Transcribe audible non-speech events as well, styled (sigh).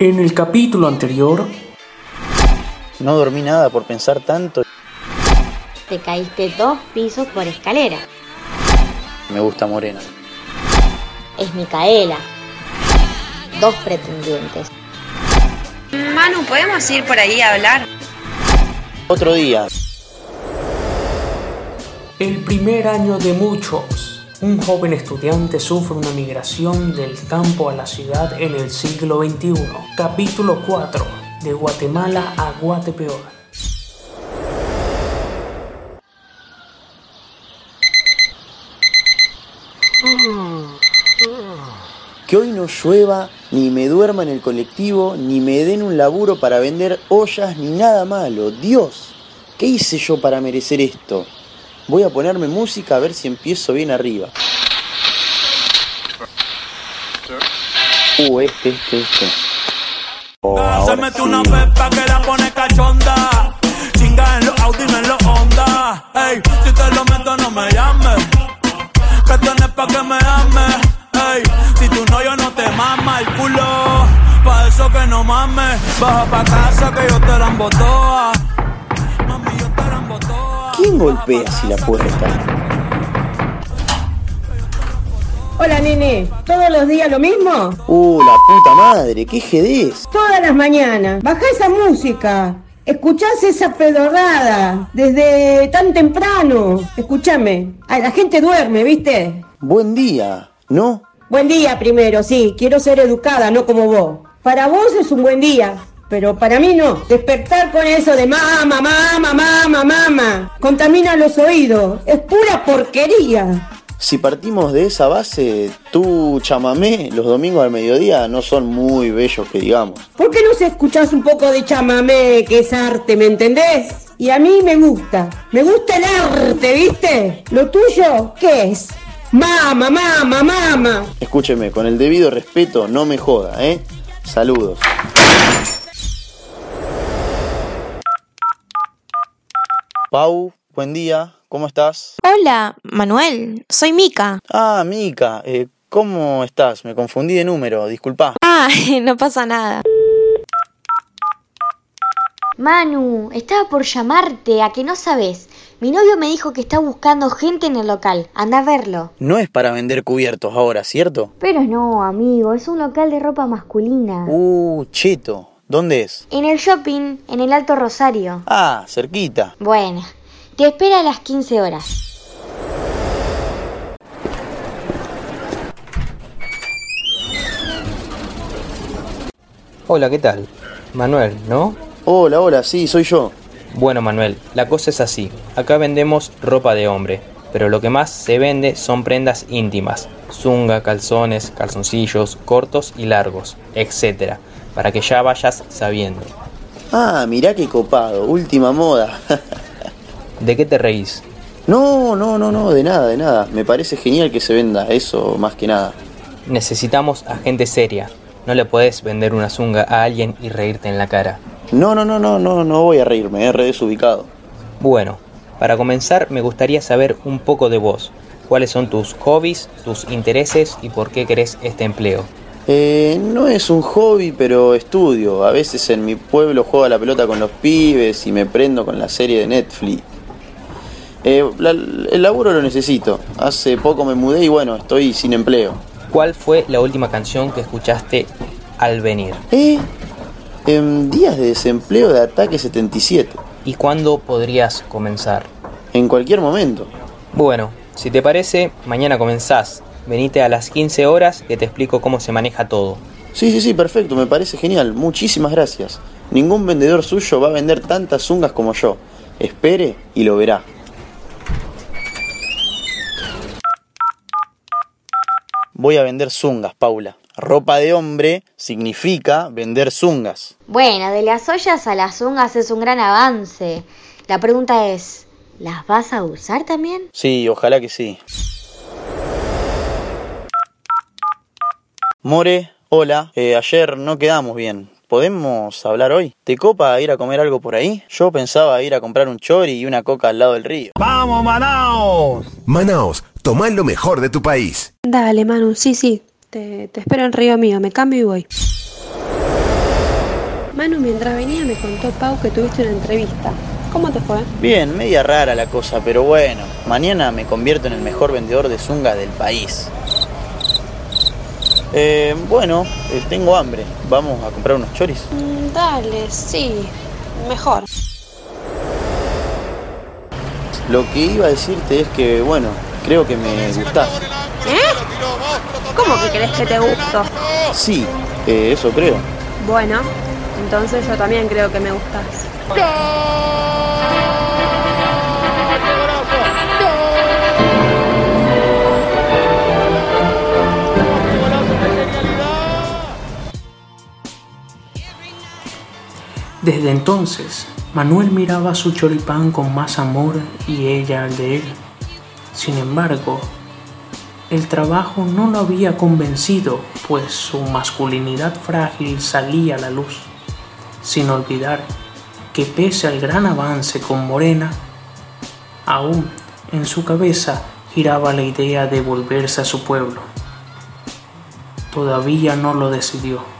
En el capítulo anterior, No dormí nada por pensar tanto. Te caíste dos pisos por escalera. Me gusta Morena. Es Micaela. Dos pretendientes. Manu, ¿podemos ir por ahí a hablar? Otro día. el primer año de muchos. Un joven estudiante sufre una migración del campo a la ciudad en el siglo XXI. Capítulo 4. De Guatemala a Guatepeor. Que hoy no llueva, ni me duerma en el colectivo, ni me den un laburo para vender ollas, ni nada malo. Dios, ¿qué hice yo para merecer esto? Voy a ponerme música a ver si empiezo bien arriba. Uh, este, este, este. Oh, Se ahora sí. una pepa que la pone cachonda. Chinga en los Audi, no en los Honda. Ey, si te lo meto, no me llames. Que tienes pa' que me ames. Ey, si tu novio no te mama el culo. Pa' eso que no mames. Baja pa' casa que yo te la embotoa. ¿Quién golpea así la puerta? Hola, nene. ¿Todos los días lo mismo? Uh, la puta madre, qué jedez. Todas las mañanas. Baja esa música. Escuchás esa pedorrada desde tan temprano. Escúchame. La gente duerme, ¿viste? Buen día, ¿no? Buen día primero, sí. Quiero ser educada, no como vos. Para vos es un buen día. Pero para mí no. Despertar con eso de mama, mama, mama, mama. Contamina los oídos. Es pura porquería. Si partimos de esa base, tú chamamé los domingos al mediodía no son muy bellos que digamos. ¿Por qué no se escuchás un poco de chamamé, que es arte, ¿me entendés? Y a mí me gusta. Me gusta el arte, ¿viste? ¿Lo tuyo qué es? Mama, mama, mama. Escúcheme, con el debido respeto, no me joda, ¿eh? Saludos. Pau, buen día, ¿cómo estás? Hola, Manuel, soy Mica. Ah, Mica, eh, ¿cómo estás? Me confundí de número, disculpa. Ah, (laughs) no pasa nada. Manu, estaba por llamarte, a que no sabes. Mi novio me dijo que está buscando gente en el local. Anda a verlo. No es para vender cubiertos ahora, ¿cierto? Pero no, amigo, es un local de ropa masculina. Uh, cheto, ¿dónde es? En el shopping, en el Alto Rosario. Ah, cerquita. Bueno, te espera a las 15 horas. Hola, ¿qué tal? Manuel, ¿no? Hola, hola, sí, soy yo. Bueno, Manuel, la cosa es así. Acá vendemos ropa de hombre, pero lo que más se vende son prendas íntimas. Zunga, calzones, calzoncillos, cortos y largos, etc. Para que ya vayas sabiendo. Ah, mirá qué copado, última moda. (laughs) ¿De qué te reís? no, no, no, no, de nada, de nada. Me parece genial que se venda eso más que nada. Necesitamos a gente seria. No le puedes vender una zunga a alguien y reírte en la cara. No, no, no, no, no, no voy a reírme, es re desubicado. Bueno, para comenzar me gustaría saber un poco de vos. ¿Cuáles son tus hobbies, tus intereses y por qué querés este empleo? Eh, no es un hobby, pero estudio. A veces en mi pueblo juego a la pelota con los pibes y me prendo con la serie de Netflix. Eh, la- el laburo lo necesito. Hace poco me mudé y bueno, estoy sin empleo. ¿Cuál fue la última canción que escuchaste al venir? Eh, en días de desempleo de Ataque 77. ¿Y cuándo podrías comenzar? En cualquier momento. Bueno, si te parece, mañana comenzás. Venite a las 15 horas que te explico cómo se maneja todo. Sí, sí, sí, perfecto, me parece genial. Muchísimas gracias. Ningún vendedor suyo va a vender tantas zungas como yo. Espere y lo verá. Voy a vender zungas, Paula. Ropa de hombre significa vender zungas. Bueno, de las ollas a las ungas es un gran avance. La pregunta es, ¿las vas a usar también? Sí, ojalá que sí. More, hola. Eh, ayer no quedamos bien. ¿Podemos hablar hoy? ¿Te copa ir a comer algo por ahí? Yo pensaba ir a comprar un chori y una coca al lado del río. ¡Vamos, Manaos! Manaos, toma lo mejor de tu país. Dale, Manu, sí, sí. Te, te espero en Río Mío, me cambio y voy. Manu, mientras venía me contó Pau que tuviste una entrevista. ¿Cómo te fue? Bien, media rara la cosa, pero bueno, mañana me convierto en el mejor vendedor de zunga del país. Eh, bueno, eh, tengo hambre. Vamos a comprar unos choris. Mm, dale, sí, mejor. Lo que iba a decirte es que, bueno, creo que me gustás. ¿Eh? ¿Cómo que crees que te gusto? Sí, eh, eso creo. Bueno, entonces yo también creo que me gustas. Desde entonces, Manuel miraba su choripán con más amor y ella al de él. Sin embargo, el trabajo no lo había convencido, pues su masculinidad frágil salía a la luz, sin olvidar que pese al gran avance con Morena, aún en su cabeza giraba la idea de volverse a su pueblo. Todavía no lo decidió.